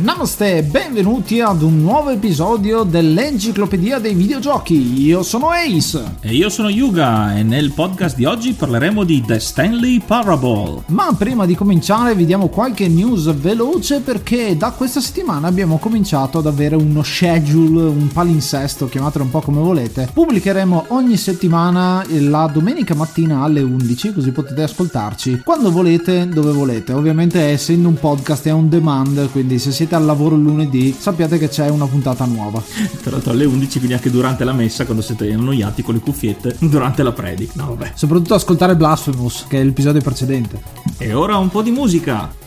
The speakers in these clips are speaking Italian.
Namaste e benvenuti ad un nuovo episodio dell'Enciclopedia dei Videogiochi. Io sono Ace. E io sono Yuga e nel podcast di oggi parleremo di The Stanley Parable. Ma prima di cominciare vi diamo qualche news veloce perché da questa settimana abbiamo cominciato ad avere uno schedule, un palinsesto, chiamatelo un po' come volete. Pubblicheremo ogni settimana la domenica mattina alle 11 così potete ascoltarci quando volete, dove volete. Ovviamente essendo un podcast è on demand, quindi se siete siete al lavoro lunedì, sappiate che c'è una puntata nuova. Tra l'altro alle 11, quindi anche durante la messa, quando siete annoiati con le cuffiette, durante la predica. No, vabbè. Soprattutto ascoltare Blasphemous, che è l'episodio precedente. E ora un po' di musica.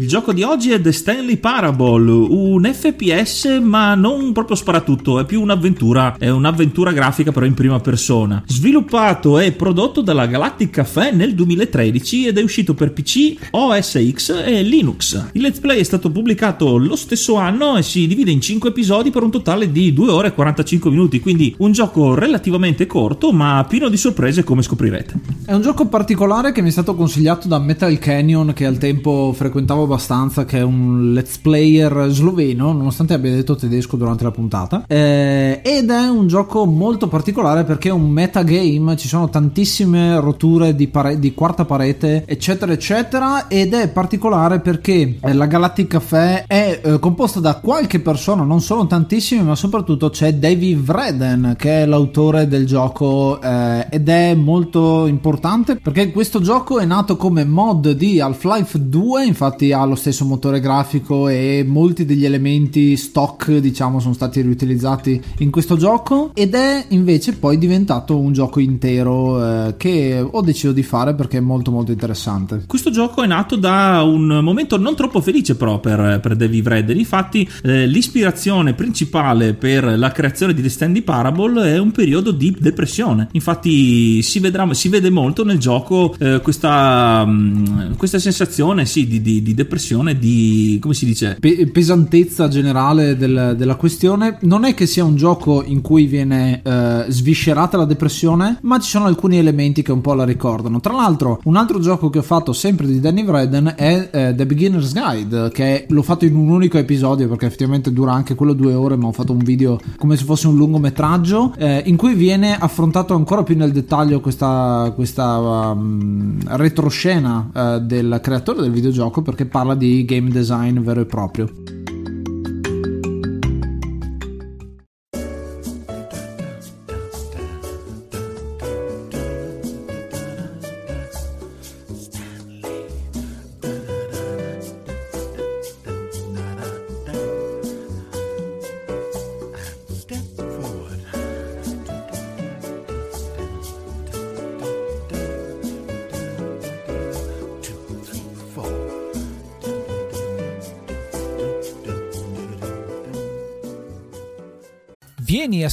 Il gioco di oggi è The Stanley Parable, un FPS ma non proprio sparatutto, è più un'avventura, è un'avventura grafica però in prima persona. Sviluppato e prodotto dalla Galactic Café nel 2013 ed è uscito per PC, OS X e Linux. Il let's play è stato pubblicato lo stesso anno e si divide in 5 episodi per un totale di 2 ore e 45 minuti, quindi un gioco relativamente corto ma pieno di sorprese come scoprirete. È un gioco particolare che mi è stato consigliato da Metal Canyon che al tempo frequentavo abbastanza, che è un let's player sloveno, nonostante abbia detto tedesco durante la puntata. Eh, ed è un gioco molto particolare perché è un metagame, ci sono tantissime rotture di, pare- di quarta parete, eccetera, eccetera. Ed è particolare perché la Galactic Café è eh, composta da qualche persona, non sono tantissime, ma soprattutto c'è David Vreden, che è l'autore del gioco, eh, ed è molto importante perché questo gioco è nato come mod di Half-Life 2, infatti ha lo stesso motore grafico e molti degli elementi stock diciamo sono stati riutilizzati in questo gioco ed è invece poi diventato un gioco intero eh, che ho deciso di fare perché è molto molto interessante. Questo gioco è nato da un momento non troppo felice però per, per David Redden, infatti eh, l'ispirazione principale per la creazione di The Standy Parable è un periodo di depressione, infatti si, vedrà, si vede molto nel gioco eh, questa, mm, questa, sensazione sì, di, di, di, depressione, di come si dice? Pe- pesantezza generale del, della questione, non è che sia un gioco in cui viene eh, sviscerata la depressione, ma ci sono alcuni elementi che un po' la ricordano. Tra l'altro, un altro gioco che ho fatto sempre di Danny Vreden è eh, The Beginner's Guide, che l'ho fatto in un unico episodio perché effettivamente dura anche quello due ore, ma ho fatto un video come se fosse un lungometraggio eh, in cui viene affrontato ancora più nel dettaglio questa, questa um, retroscena uh, del creatore del videogioco perché parla di game design vero e proprio.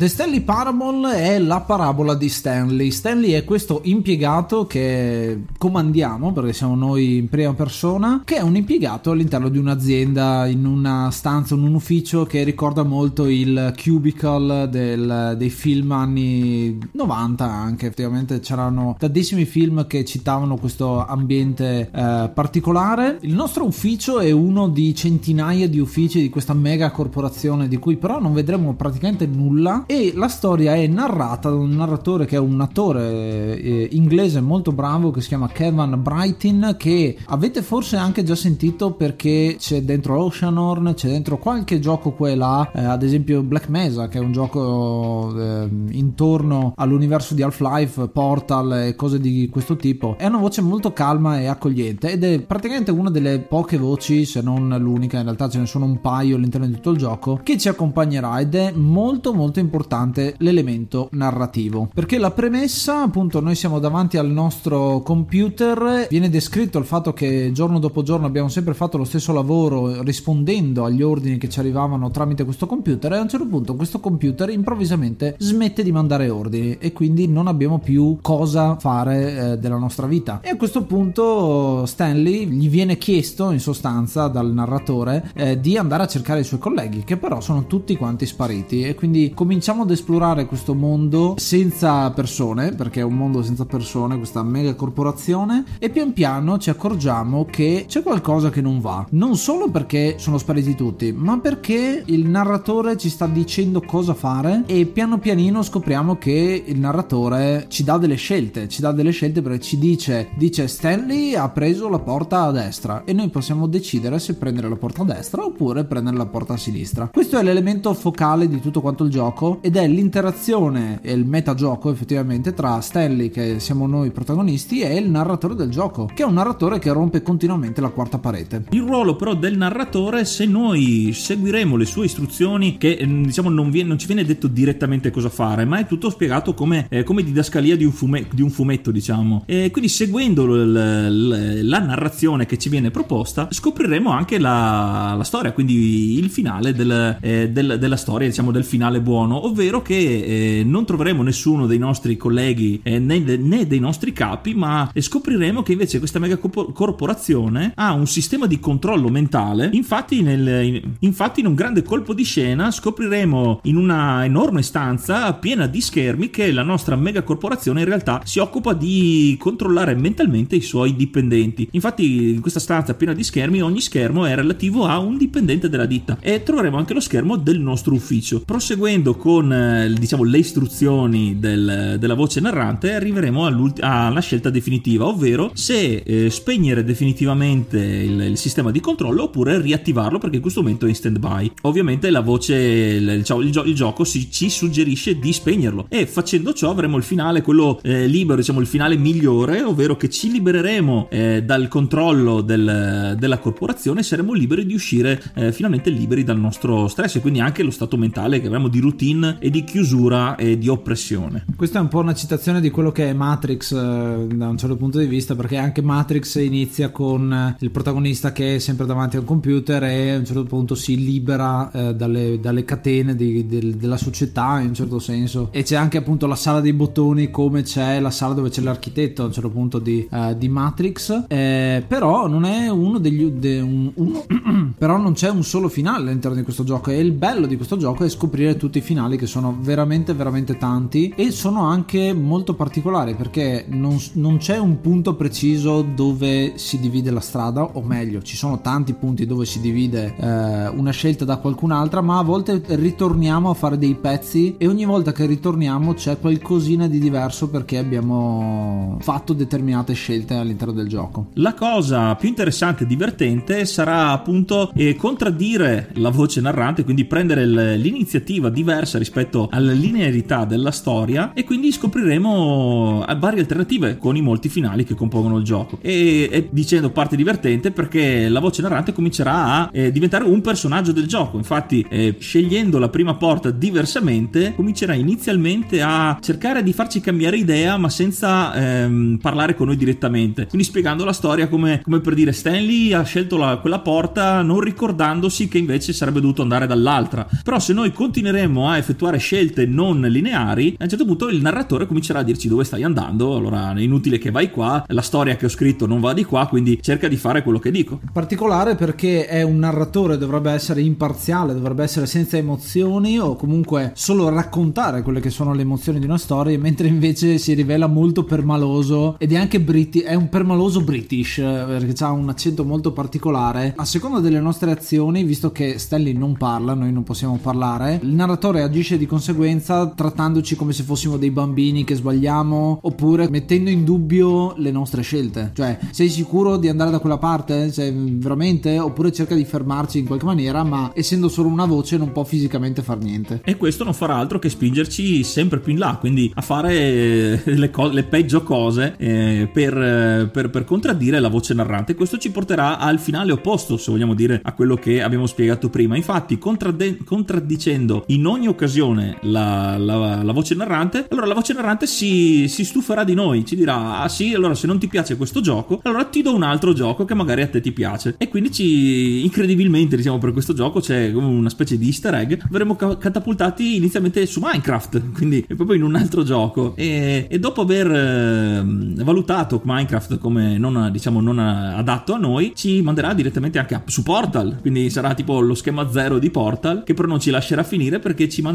The Stanley Parable è la parabola di Stanley. Stanley è questo impiegato che comandiamo, perché siamo noi in prima persona, che è un impiegato all'interno di un'azienda, in una stanza, in un ufficio che ricorda molto il cubicle del, dei film anni 90 anche. Effettivamente c'erano tantissimi film che citavano questo ambiente eh, particolare. Il nostro ufficio è uno di centinaia di uffici di questa mega corporazione di cui però non vedremo praticamente nulla e la storia è narrata da un narratore che è un attore eh, inglese molto bravo che si chiama Kevin Brighton che avete forse anche già sentito perché c'è dentro Oceanhorn, c'è dentro qualche gioco qua e là, eh, ad esempio Black Mesa che è un gioco eh, intorno all'universo di Half-Life, Portal e cose di questo tipo. È una voce molto calma e accogliente ed è praticamente una delle poche voci, se non l'unica, in realtà ce ne sono un paio all'interno di tutto il gioco, che ci accompagnerà ed è molto molto importante importante l'elemento narrativo. Perché la premessa, appunto, noi siamo davanti al nostro computer, viene descritto il fatto che giorno dopo giorno abbiamo sempre fatto lo stesso lavoro rispondendo agli ordini che ci arrivavano tramite questo computer e a un certo punto questo computer improvvisamente smette di mandare ordini e quindi non abbiamo più cosa fare eh, della nostra vita. E a questo punto Stanley gli viene chiesto in sostanza dal narratore eh, di andare a cercare i suoi colleghi che però sono tutti quanti spariti e quindi comincia cominciamo ad esplorare questo mondo senza persone, perché è un mondo senza persone, questa mega corporazione, e pian piano ci accorgiamo che c'è qualcosa che non va. Non solo perché sono spariti tutti, ma perché il narratore ci sta dicendo cosa fare e piano pianino scopriamo che il narratore ci dà delle scelte, ci dà delle scelte perché ci dice, dice Stanley ha preso la porta a destra e noi possiamo decidere se prendere la porta a destra oppure prendere la porta a sinistra. Questo è l'elemento focale di tutto quanto il gioco ed è l'interazione e il metagioco effettivamente tra Stanley, che siamo noi protagonisti, e il narratore del gioco, che è un narratore che rompe continuamente la quarta parete. Il ruolo però del narratore, se noi seguiremo le sue istruzioni, che mm, diciamo non, viene, non ci viene detto direttamente cosa fare, ma è tutto spiegato come, eh, come didascalia di un, fume, di un, fumetto, diciamo. E quindi seguendo l, l, la narrazione che ci viene proposta, scopriremo anche la, la storia, quindi il finale del, eh, del, della storia, diciamo del finale buono, ovvero che eh, non troveremo nessuno dei nostri colleghi eh, né, né, dei nostri capi, ma scopriremo che invece questa mega corporazione ha un sistema di controllo mentale. Infatti, nel, in, infatti, in un grande colpo di scena scopriremo in una enorme stanza piena di schermi che la nostra mega corporazione in realtà si occupa di controllare mentalmente i suoi dipendenti. Infatti, in questa stanza piena di schermi, ogni schermo è relativo a un dipendente della ditta e troveremo anche lo schermo del nostro ufficio. Proseguendo con con eh, diciamo, le istruzioni del, della voce narrante arriveremo alla scelta definitiva, ovvero se eh, spegnere definitivamente il, il, sistema di controllo oppure riattivarlo perché in questo momento è in stand by. Ovviamente la voce, il, diciamo, il, il gioco si, ci suggerisce di spegnerlo e facendo ciò avremo il finale, quello eh, libero, diciamo il finale migliore, ovvero che ci libereremo eh, dal controllo del, della corporazione e saremo liberi di uscire eh, finalmente liberi dal nostro stress e quindi anche lo stato mentale che avremo di routine e di chiusura e di oppressione. Questa è un po' una citazione di quello che è Matrix eh, da un certo punto di vista perché anche Matrix inizia con il protagonista che è sempre davanti a un computer e a un certo punto si libera eh, dalle, dalle, catene di, di, della società in un certo senso. E c'è anche appunto la sala dei bottoni come c'è la sala dove c'è l'architetto a un certo punto di, uh, di Matrix. Eh, però non è uno degli de, un, uno, però non c'è un solo finale all'interno di questo gioco. E il bello di questo gioco è scoprire tutti i finali che sono veramente veramente tanti e sono anche molto particolari perché non, non c'è un punto preciso dove si divide la strada o meglio ci sono tanti punti dove si divide eh, una scelta da qualcun'altra ma a volte ritorniamo a fare dei pezzi e ogni volta che ritorniamo c'è qualcosina di diverso perché abbiamo fatto determinate scelte all'interno del gioco. La cosa più interessante e divertente sarà appunto eh, contraddire la voce narrante, quindi prendere l'iniziativa diversa rispetto alla linearità della storia e quindi scopriremo eh, varie alternative con i molti finali che compongono il gioco. E, e dicendo parte divertente perché la voce narrante comincerà a eh, diventare un personaggio del gioco, infatti eh, scegliendo la prima porta diversamente comincerà inizialmente a cercare di farci cambiare idea ma senza ehm, parlare con noi direttamente. Quindi spiegando la storia come, come per dire Stanley ha scelto la, quella porta non ricordandosi che invece sarebbe dovuto andare dall'altra. Però se noi continueremo a effettuare scelte non lineari a un certo punto il narratore comincerà a dirci dove stai andando allora è inutile che vai qua la storia che ho scritto non va di qua quindi cerca di fare quello che dico particolare perché è un narratore dovrebbe essere imparziale dovrebbe essere senza emozioni o comunque solo raccontare quelle che sono le emozioni di una storia, mentre invece si rivela molto permaloso ed è anche briti- è un permaloso british perché ha un accento molto particolare. A seconda delle nostre azioni, visto che Stanley non parla, noi non possiamo parlare, il narratore agisce di conseguenza trattandoci come se fossimo dei bambini che sbagliamo oppure mettendo in dubbio le nostre scelte. Cioè, sei sicuro di andare da quella parte? Cioè, veramente? Oppure cerca di fermarci in qualche maniera, ma essendo solo una voce non può fisicamente far niente. E questo non farà altro che spingerci sempre più in là, quindi a fare eh, le, co- le peggio cose eh, per, per, per, contraddire la voce narrante. Questo ci porterà al finale opposto, se vogliamo dire, a quello che abbiamo spiegato prima. Infatti, contradde- contraddicendo in ogni occasione la, la, la, voce narrante, allora la voce narrante si, si stuferà di noi, ci dirà: Ah sì, allora se non ti piace questo gioco, allora ti do un altro gioco che magari a te ti piace. E quindi ci, incredibilmente, diciamo, per questo gioco c'è una specie di easter egg. Verremo catapultati inizialmente su Minecraft, quindi proprio in un altro gioco. E, e dopo aver eh, valutato Minecraft come non, diciamo, non adatto a noi, ci manderà direttamente anche a, su Portal. Quindi sarà tipo lo schema zero di Portal, che però non ci lascerà finire perché ci manderà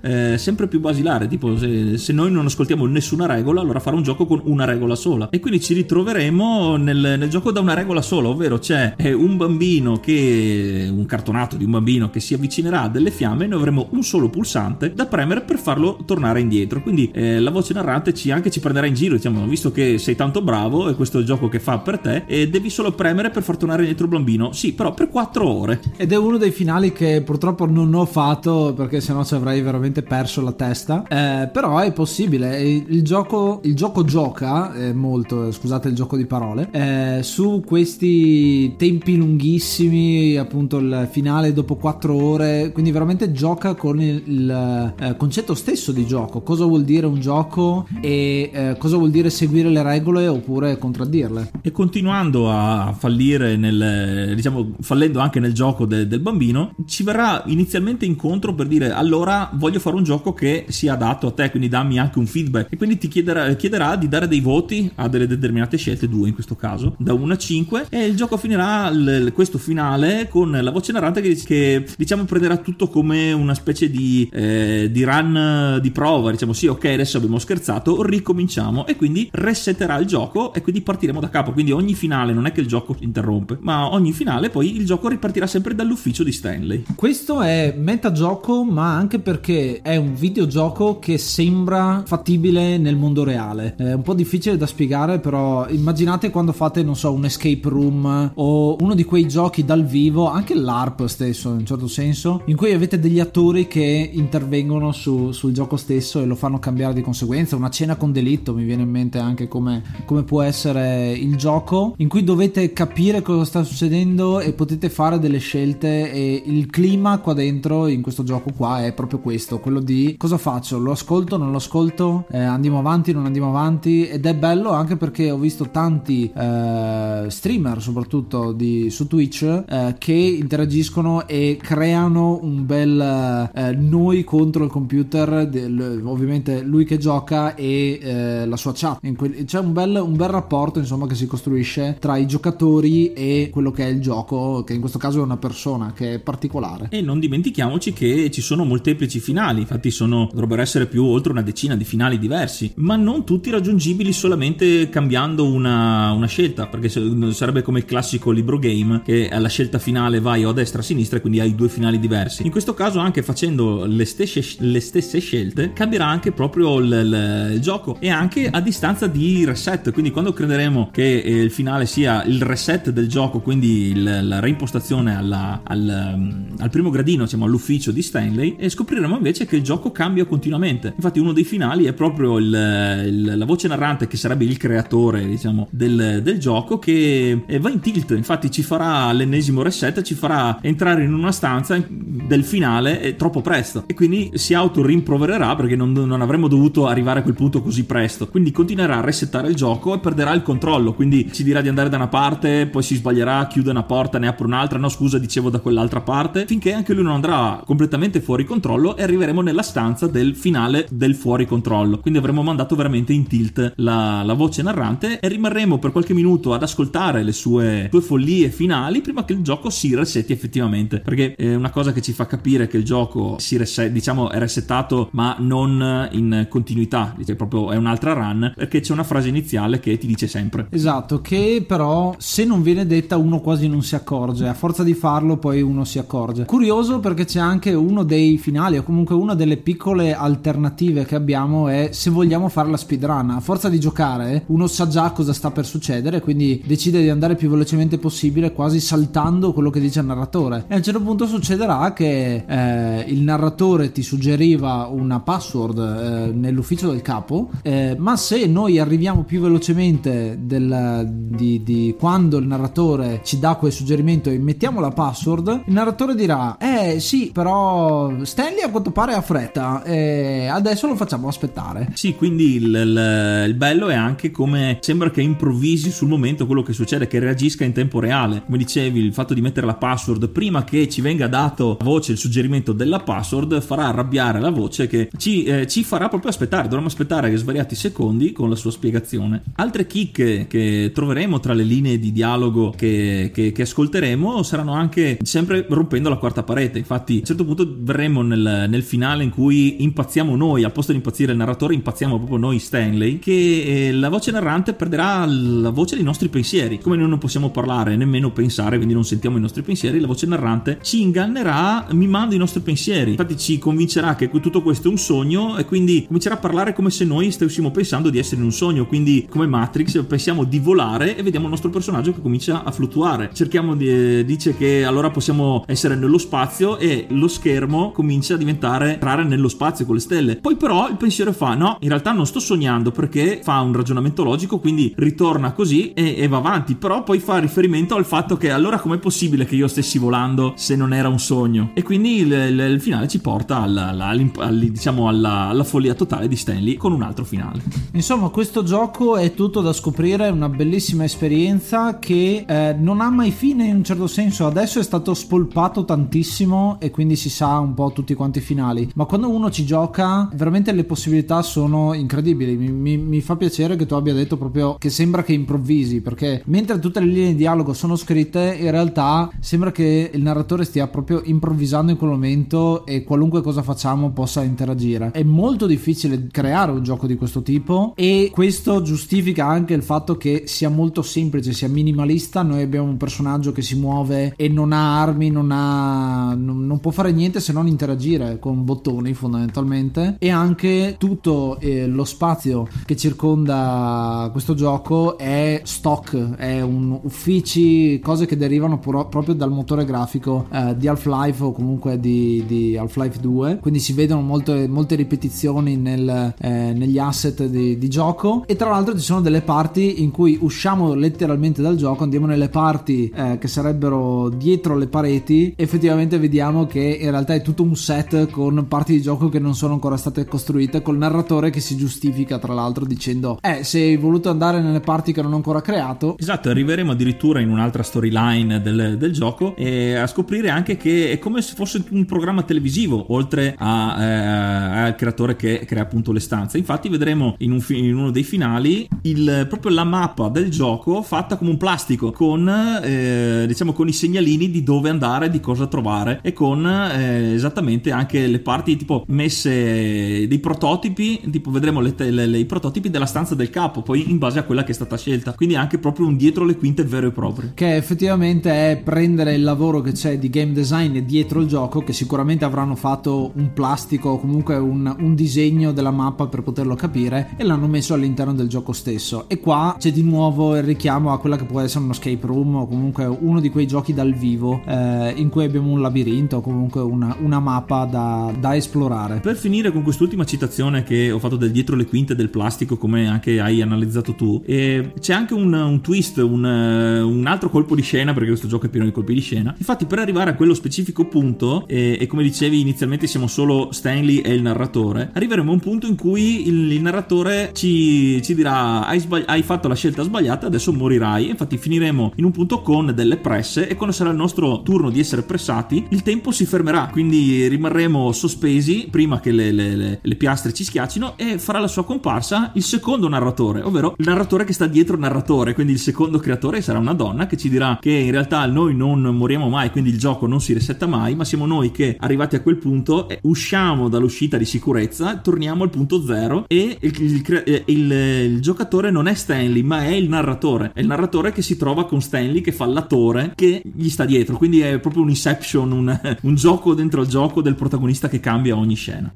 eh, sempre più basilare. Tipo, se, se, noi non ascoltiamo nessuna regola, allora farà un gioco con una regola sola. E quindi ci ritroveremo nel, nel gioco da una regola sola, ovvero c'è eh, un bambino che. un cartonato di un bambino che si avvicinerà a delle fiamme e noi avremo un solo pulsante da premere per farlo tornare indietro. Quindi eh, la voce narrante ci, anche ci prenderà in giro, diciamo, visto che sei tanto bravo e questo è il gioco che fa per te, e devi solo premere per far tornare indietro il bambino. Sì, però per 4 ore. Ed è uno dei finali che purtroppo non ho fatto perché sennò ci avrei veramente perso la testa. Eh, però è possibile. Il gioco, il gioco gioca eh, molto, scusate il gioco di parole, eh, su questi tempi lunghissimi, appunto il finale dopo 4 ore, quindi veramente gioca con il, il eh, concetto stesso di gioco, cosa vuol dire un gioco e eh, cosa vuol dire seguire le regole oppure contraddirle. E continuando a fallire nel, diciamo, fallendo anche nel gioco de, del bambino, ci verrà inizialmente incontro per dire allora voglio fare un gioco che sia adatto a te, quindi dammi anche un feedback. E quindi ti chiederà, chiederà di dare dei voti a delle determinate scelte, due in questo caso, da 1 a 5 e il gioco finirà l, questo finale con la voce narrante che, che diciamo prenderà tutto come una specie di, eh, di run di prova, diciamo sì ok adesso abbiamo scherzato, ricominciamo. E quindi resetterà il gioco e quindi partiremo da capo, quindi ogni finale non è che il gioco interrompe, ma ogni finale poi il gioco ripartirà sempre dall'ufficio di Stanley. Questo è metagioco ma anche anche perché è un videogioco che sembra fattibile nel mondo reale. È un po' difficile da spiegare, però immaginate quando fate, non so, un escape room o uno di quei giochi dal vivo, anche l'ARP stesso in un certo senso, in cui avete degli attori che intervengono su, sul gioco stesso e lo fanno cambiare di conseguenza. Una cena con delitto mi viene in mente anche come, come può essere il gioco, in cui dovete capire cosa sta succedendo e potete fare delle scelte e il clima qua dentro in questo gioco qua è proprio questo, quello di cosa faccio, lo ascolto, non lo ascolto, eh, andiamo avanti, non andiamo avanti? Ed è bello anche perché ho visto tanti eh, streamer soprattutto di, su Twitch eh, che interagiscono e creano un bel eh, noi contro il computer, del, ovviamente lui che gioca e eh, la sua chat, que- c'è un bel, un bel rapporto insomma che si costruisce tra i giocatori e quello che è il gioco, che in questo caso è una persona che è particolare. E non dimentichiamoci che ci sono molteplici finali, infatti sono, dovrebbero essere più oltre una decina di finali diversi, ma non tutti raggiungibili solamente cambiando una, una scelta, perché sarebbe come il classico libro game che alla scelta finale vai o a destra o a sinistra e quindi hai due finali diversi. In questo caso anche facendo le stesse, le stesse scelte cambierà anche proprio il, il, il, gioco e anche a distanza di reset, quindi quando crederemo che eh, il finale sia il reset del gioco, quindi il, la reimpostazione alla, al, al primo gradino, diciamo all'ufficio di Stanley, e scopriremo invece che il gioco cambia continuamente. Infatti, uno dei finali è proprio il, il, la voce narrante, che sarebbe il creatore, diciamo, del, del gioco, che va in tilt. Infatti, ci farà l'ennesimo reset, ci farà entrare in una stanza del finale troppo presto. E quindi si autorimprovererà perché non, non avremmo dovuto arrivare a quel punto così presto. Quindi continuerà a resettare il gioco e perderà il controllo. Quindi ci dirà di andare da una parte, poi si sbaglierà, chiude una porta, ne apre un'altra. No, scusa, dicevo da quell'altra parte. Finché anche lui non andrà completamente fuori controllo e arriveremo nella stanza del finale del fuori controllo. Quindi avremo mandato veramente in tilt la, la voce narrante e rimarremo per qualche minuto ad ascoltare le sue, sue follie finali prima che il gioco si resetti effettivamente. Perché è una cosa che ci fa capire che il gioco si reset, diciamo, è resettato, ma non in continuità, dice proprio è un'altra run, perché c'è una frase iniziale che ti dice sempre. Esatto, che però se non viene detta uno quasi non si accorge, a forza di farlo poi uno si accorge. Curioso perché c'è anche uno dei finali o comunque una delle piccole alternative che abbiamo è se vogliamo fare la speedrun, a forza di giocare uno sa già cosa sta per succedere, quindi decide di andare più velocemente possibile quasi saltando quello che dice il narratore. E a un certo punto succederà che eh, il narratore ti suggeriva una password eh, nell'ufficio del capo, eh, ma se noi arriviamo più velocemente del, di, di quando il narratore ci dà quel suggerimento e mettiamo la password, il narratore dirà: Eh sì, però Stanley a quanto pare ha fretta e adesso lo facciamo aspettare. Sì, quindi il, il, il, bello è anche come sembra che improvvisi sul momento quello che succede, che reagisca in tempo reale. Come dicevi, il fatto di mettere la password prima che ci venga dato a voce il suggerimento della password farà arrabbiare la voce che ci, eh, ci farà proprio aspettare. Dovremmo aspettare svariati secondi con la sua spiegazione. Altre chicche che troveremo tra le linee di dialogo che, che, che ascolteremo saranno anche sempre rompendo la quarta parete. Infatti, a un certo punto verremo nel, nel finale in cui impazziamo noi, al posto di impazzire il narratore, impazziamo proprio noi Stanley, che eh, la voce narrante perderà la voce dei nostri pensieri. Come noi non possiamo parlare, nemmeno pensare, quindi non sentiamo i nostri pensieri, la voce narrante ci ingannerà mimando i nostri pensieri. Infatti ci convincerà che tutto questo è un sogno e quindi comincerà a parlare come se noi stessimo pensando di essere in un sogno, quindi come Matrix pensiamo di volare e vediamo il nostro personaggio che comincia a fluttuare. Cerchiamo di eh, dice che allora possiamo essere nello spazio e lo schermo comincia a diventare entrare nello spazio con le stelle. Poi però il pensiero fa no, in realtà non sto sognando perché fa un ragionamento logico, quindi ritorna così e, e va avanti, però poi fa riferimento al fatto che allora com'è possibile che io stessi volando se non era un sogno? E quindi il, il, il finale ci porta alla, alla, alla, diciamo alla, alla follia totale di Stanley con un altro finale. Insomma, questo gioco è tutto da scoprire, è una bellissima esperienza che eh, non ha mai fine in un certo senso. Adesso è stato spolpato tantissimo e quindi si sa un po' tutti quanti i finali. Ma quando uno ci gioca, veramente le possibilità sono incredibili. Mi, mi, mi fa piacere che tu abbia detto proprio che sembra che improvvisi, perché mentre tutte le linee di dialogo sono scritte, in realtà sembra che il narratore stia proprio improvvisando in quel momento e qualunque cosa facciamo possa interagire. È molto difficile creare un gioco di questo tipo e questo giustifica anche il fatto che sia molto semplice, sia minimalista. Noi abbiamo un personaggio che si muove e non ha armi, non, ha, non, non può fare niente se non interagire interagire con bottoni fondamentalmente e anche tutto eh, lo spazio che circonda questo gioco è stock, è un uffici, cose che derivano pro- proprio dal motore grafico eh, di Half-Life o comunque di, di, Half-Life 2, quindi si vedono molte, molte ripetizioni nel, eh, negli asset di, di gioco. E tra l'altro ci sono delle parti in cui usciamo letteralmente dal gioco, andiamo nelle parti eh, che sarebbero dietro le pareti, effettivamente vediamo che in realtà è tutto un set con parti di gioco che non sono ancora state costruite, col narratore che si giustifica tra l'altro dicendo eh se hai voluto andare nelle parti che non ho ancora creato. Esatto, arriveremo addirittura in un'altra storyline del, del gioco e a scoprire anche che è come se fosse un programma televisivo, oltre a, eh, al creatore che crea appunto le stanze. Infatti vedremo in, un, in uno dei finali il, proprio la mappa del gioco fatta come un plastico con eh, diciamo con i segnalini di dove andare, di cosa trovare e con eh, esattamente anche le parti tipo messe dei prototipi, tipo vedremo le, le, le, i prototipi della stanza del capo, poi in base a quella che è stata scelta. Quindi anche proprio un dietro le quinte vero e proprio. Che effettivamente è prendere il lavoro che c'è di game design dietro il gioco, che sicuramente avranno fatto un plastico o comunque un, un disegno della mappa per poterlo capire e l'hanno messo all'interno del gioco stesso. E qua c'è di nuovo il richiamo a quella che può essere uno escape room o comunque uno di quei giochi dal vivo eh, in cui abbiamo un labirinto o comunque una, una mappa da, da, esplorare. Per finire con quest'ultima citazione che ho fatto del dietro le quinte del plastico, come anche hai analizzato tu, eh, c'è anche un, un twist, un, un, altro colpo di scena, perché questo gioco è pieno di colpi di scena. Infatti, per arrivare a quello specifico punto, eh, e come dicevi inizialmente siamo solo Stanley e il narratore, arriveremo a un punto in cui il, il narratore ci, ci dirà: hai, sbagli- hai, fatto la scelta sbagliata, adesso morirai. Infatti, finiremo in un punto con delle presse, e quando sarà il nostro turno di essere pressati, il tempo si fermerà. Quindi rimarremo sospesi prima che le, le, le, le piastre ci schiaccino, e farà la sua comparsa il secondo narratore, ovvero il narratore che sta dietro il narratore. Quindi il secondo creatore sarà una donna che ci dirà che in realtà noi non moriamo mai, quindi il gioco non si resetta mai, ma siamo noi che arrivati a quel punto usciamo dall'uscita di sicurezza, torniamo al punto zero e il, il, eh, il, il, giocatore non è Stanley, ma è il narratore. È il narratore che si trova con Stanley che fa l'attore che gli sta dietro, quindi è proprio un inception, un, un gioco dentro il gioco del protagonista che cambia ogni scena.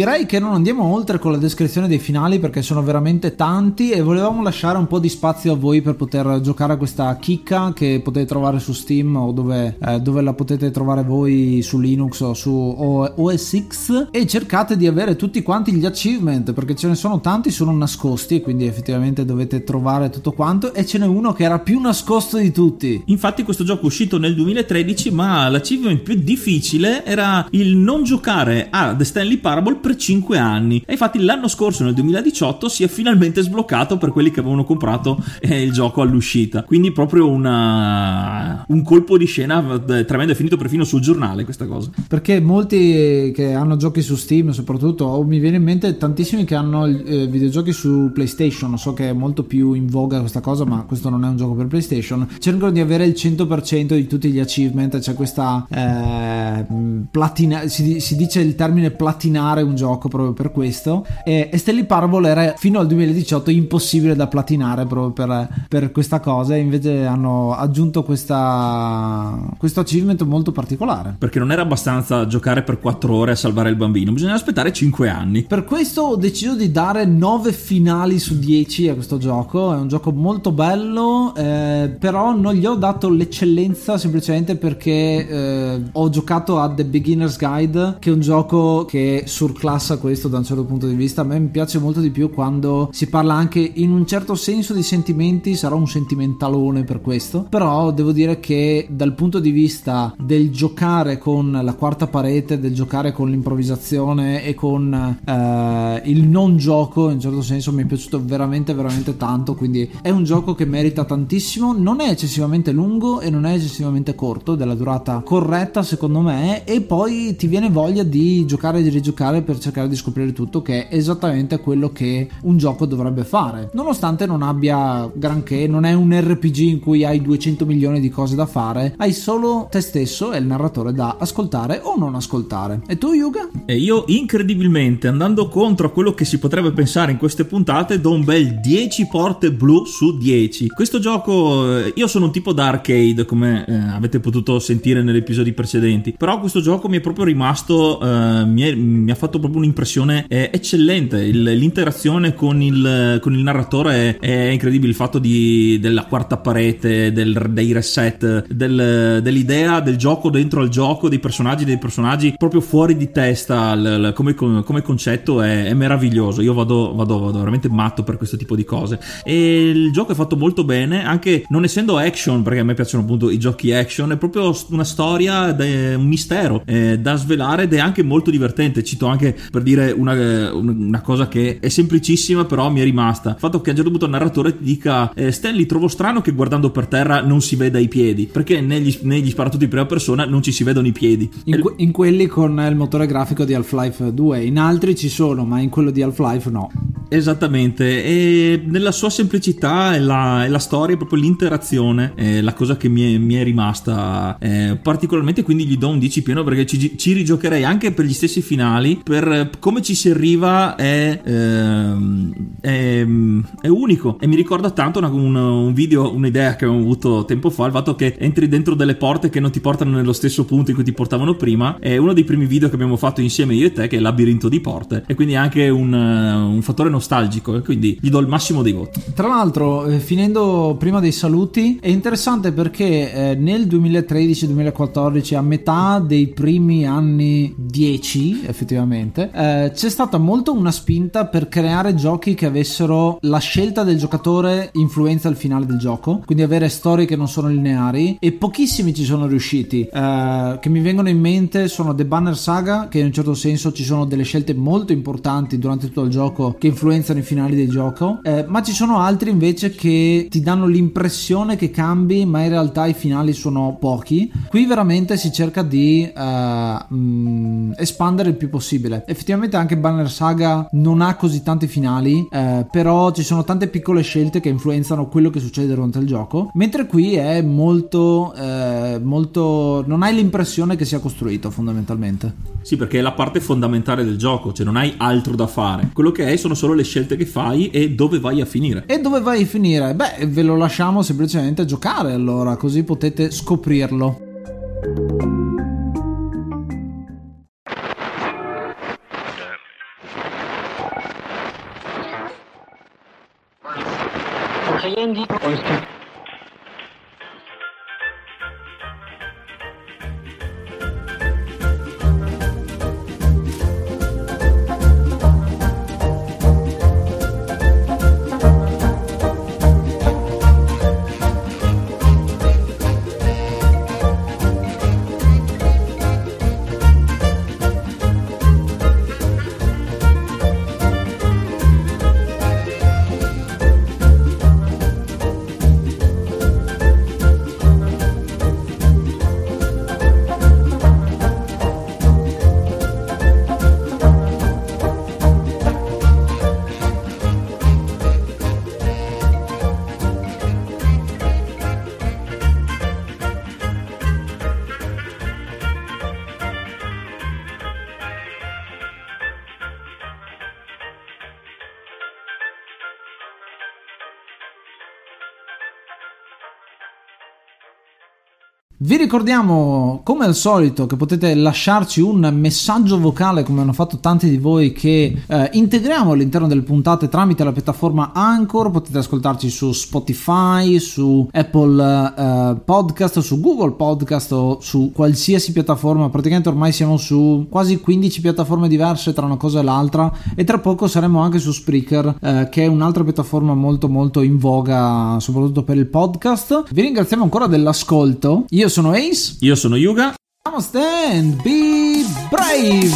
Direi che non andiamo oltre con la descrizione dei finali perché sono veramente tanti e volevamo lasciare un po' di spazio a voi per poter giocare a questa chicca che potete trovare su Steam o dove, eh, dove la potete trovare voi su Linux o su OS X e cercate di avere tutti quanti gli achievement perché ce ne sono tanti, sono nascosti quindi effettivamente dovete trovare tutto quanto e ce n'è uno che era più nascosto di tutti. Infatti questo gioco è uscito nel 2013 ma l'achievement più difficile era il non giocare a The Stanley Parable per 5 anni. E infatti l'anno scorso, nel 2018, si è finalmente sbloccato per quelli che avevano comprato eh, il gioco all'uscita. Quindi proprio una, un colpo di scena eh, tremendo, è finito perfino sul giornale questa cosa. Perché molti che hanno giochi su Steam, soprattutto, mi viene in mente tantissimi che hanno eh, videogiochi su PlayStation. So che è molto più in voga questa cosa, ma questo non è un gioco per PlayStation. Cercano di avere il 100% di tutti gli achievement. C'è questa eh, platina, si, si dice il termine platinare un gioco proprio per questo. E, e Stanley Parable era fino al 2018 impossibile da platinare proprio per, per questa cosa. E invece hanno aggiunto questa, questo achievement molto particolare. Perché non era abbastanza giocare per 4 ore a salvare il bambino, bisognava aspettare 5 anni. Per questo ho deciso di dare 9 finali su 10 a questo gioco. È un gioco molto bello, eh, però non gli ho dato l'eccellenza semplicemente perché eh, ho giocato a The Beginner's Guide, che è un gioco che sur surclassa questo da un certo punto di vista. A me piace molto di più quando si parla anche in un certo senso di sentimenti. Sarò un sentimentalone per questo, però devo dire che dal punto di vista del giocare con la quarta parete, del giocare con l'improvvisazione e con eh, il non gioco, in un certo senso mi è piaciuto veramente, veramente tanto. Quindi è un gioco che merita tantissimo. Non è eccessivamente lungo e non è eccessivamente corto, della durata corretta secondo me. E poi ti viene voglia di giocare e di rigiocare per cercare di scoprire tutto, che è esattamente quello che un gioco dovrebbe fare. Nonostante non abbia granché, non è un RPG in cui hai 200 milioni di cose da fare, hai solo te stesso e il narratore da ascoltare o non ascoltare. E tu, Yuga? E io, incredibilmente, andando contro a quello che si potrebbe pensare in queste puntate, do un bel 10 porte blu su 10. Questo gioco, eh, io sono un tipo da arcade, come eh, avete potuto sentire negli episodi precedenti, però questo gioco mi è proprio rimasto, eh, mi, è, mi, ha fatto proprio un'impressione eh, eccellente. Il, l'interazione con il, con il narratore è, è, incredibile. Il fatto di, della quarta parete, del, dei reset, del, dell'idea del gioco dentro al gioco, dei personaggi, dei personaggi proprio fuori di testa l, l, come, come, concetto è, è meraviglioso. Io vado, vado, vado, veramente matto per questo tipo di cose. E il gioco è fatto molto bene, anche non essendo action, perché a me piacciono appunto i giochi action, è proprio una storia, un mistero eh, da svelare ed è anche molto divertente. Cito anche per dire una, una, cosa che è semplicissima, però mi è rimasta. Il fatto che a un certo punto il narratore ti dica: eh, Stanley, trovo strano che guardando per terra non si veda i piedi, perché negli, negli sparatutto in prima persona non ci si vedono i piedi. In, que- in quelli con il motore grafico di Half-Life 2, in altri ci sono, ma in quello di Half-Life no. Esattamente, e nella sua semplicità e la, la, storia, proprio l'interazione, è la cosa che mi è, mi è rimasta eh, particolarmente. Quindi gli do un 10 pieno perché ci, ci, rigiocherei anche per gli stessi finali. Per come ci si arriva è, eh, è, è unico e mi ricorda tanto una, un, un, video, un'idea che avevo avuto tempo fa. Il fatto che entri dentro delle porte che non ti portano nello stesso punto in cui ti portavano prima. È uno dei primi video che abbiamo fatto insieme io e te, che è il labirinto di porte, e quindi anche un, un fattore nostalgico nostalgico quindi gli do il massimo dei voti. Tra l'altro, eh, finendo prima dei saluti, è interessante perché eh, nel 2013-2014, a metà dei primi anni 10, effettivamente, eh, c'è stata molto una spinta per creare giochi che avessero la scelta del giocatore influenza il finale del gioco, quindi avere storie che non sono lineari e pochissimi ci sono riusciti. Che mi vengono in mente sono The Banner Saga, che in un certo senso ci sono delle scelte molto importanti durante tutto il gioco che influenzano influenzano i finali del gioco, eh, ma ci sono altri invece che ti danno l'impressione che cambi, ma in realtà i finali sono pochi. Qui veramente si cerca di uh, mh, espandere il più possibile. Effettivamente anche Banner Saga non ha così tanti finali, eh, però ci sono tante piccole scelte che influenzano quello che succede durante il gioco, mentre qui è molto, eh, molto... non hai l'impressione che sia costruito fondamentalmente. Sì, perché è la parte fondamentale del gioco, cioè non hai altro da fare. Quello che hai sono solo le le scelte che fai e dove vai a finire. E dove vai a finire? Beh, ve lo lasciamo semplicemente giocare allora, così potete scoprirlo. Rien dit. Vi ricordiamo come al solito che potete lasciarci un messaggio vocale come hanno fatto tanti di voi che eh, integriamo all'interno delle puntate tramite la piattaforma Anchor, potete ascoltarci su Spotify, su Apple eh, Podcast, su Google Podcast o su qualsiasi piattaforma, praticamente ormai siamo su quasi 15 piattaforme diverse tra una cosa e l'altra e tra poco saremo anche su Spreaker eh, che è un'altra piattaforma molto molto in voga soprattutto per il podcast. Vi ringraziamo ancora dell'ascolto. Io sono Ace. Io sono Yuga. Namaste and be brave.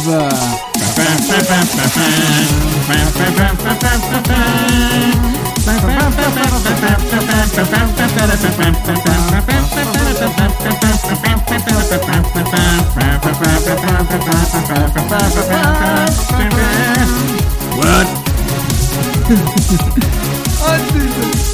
What?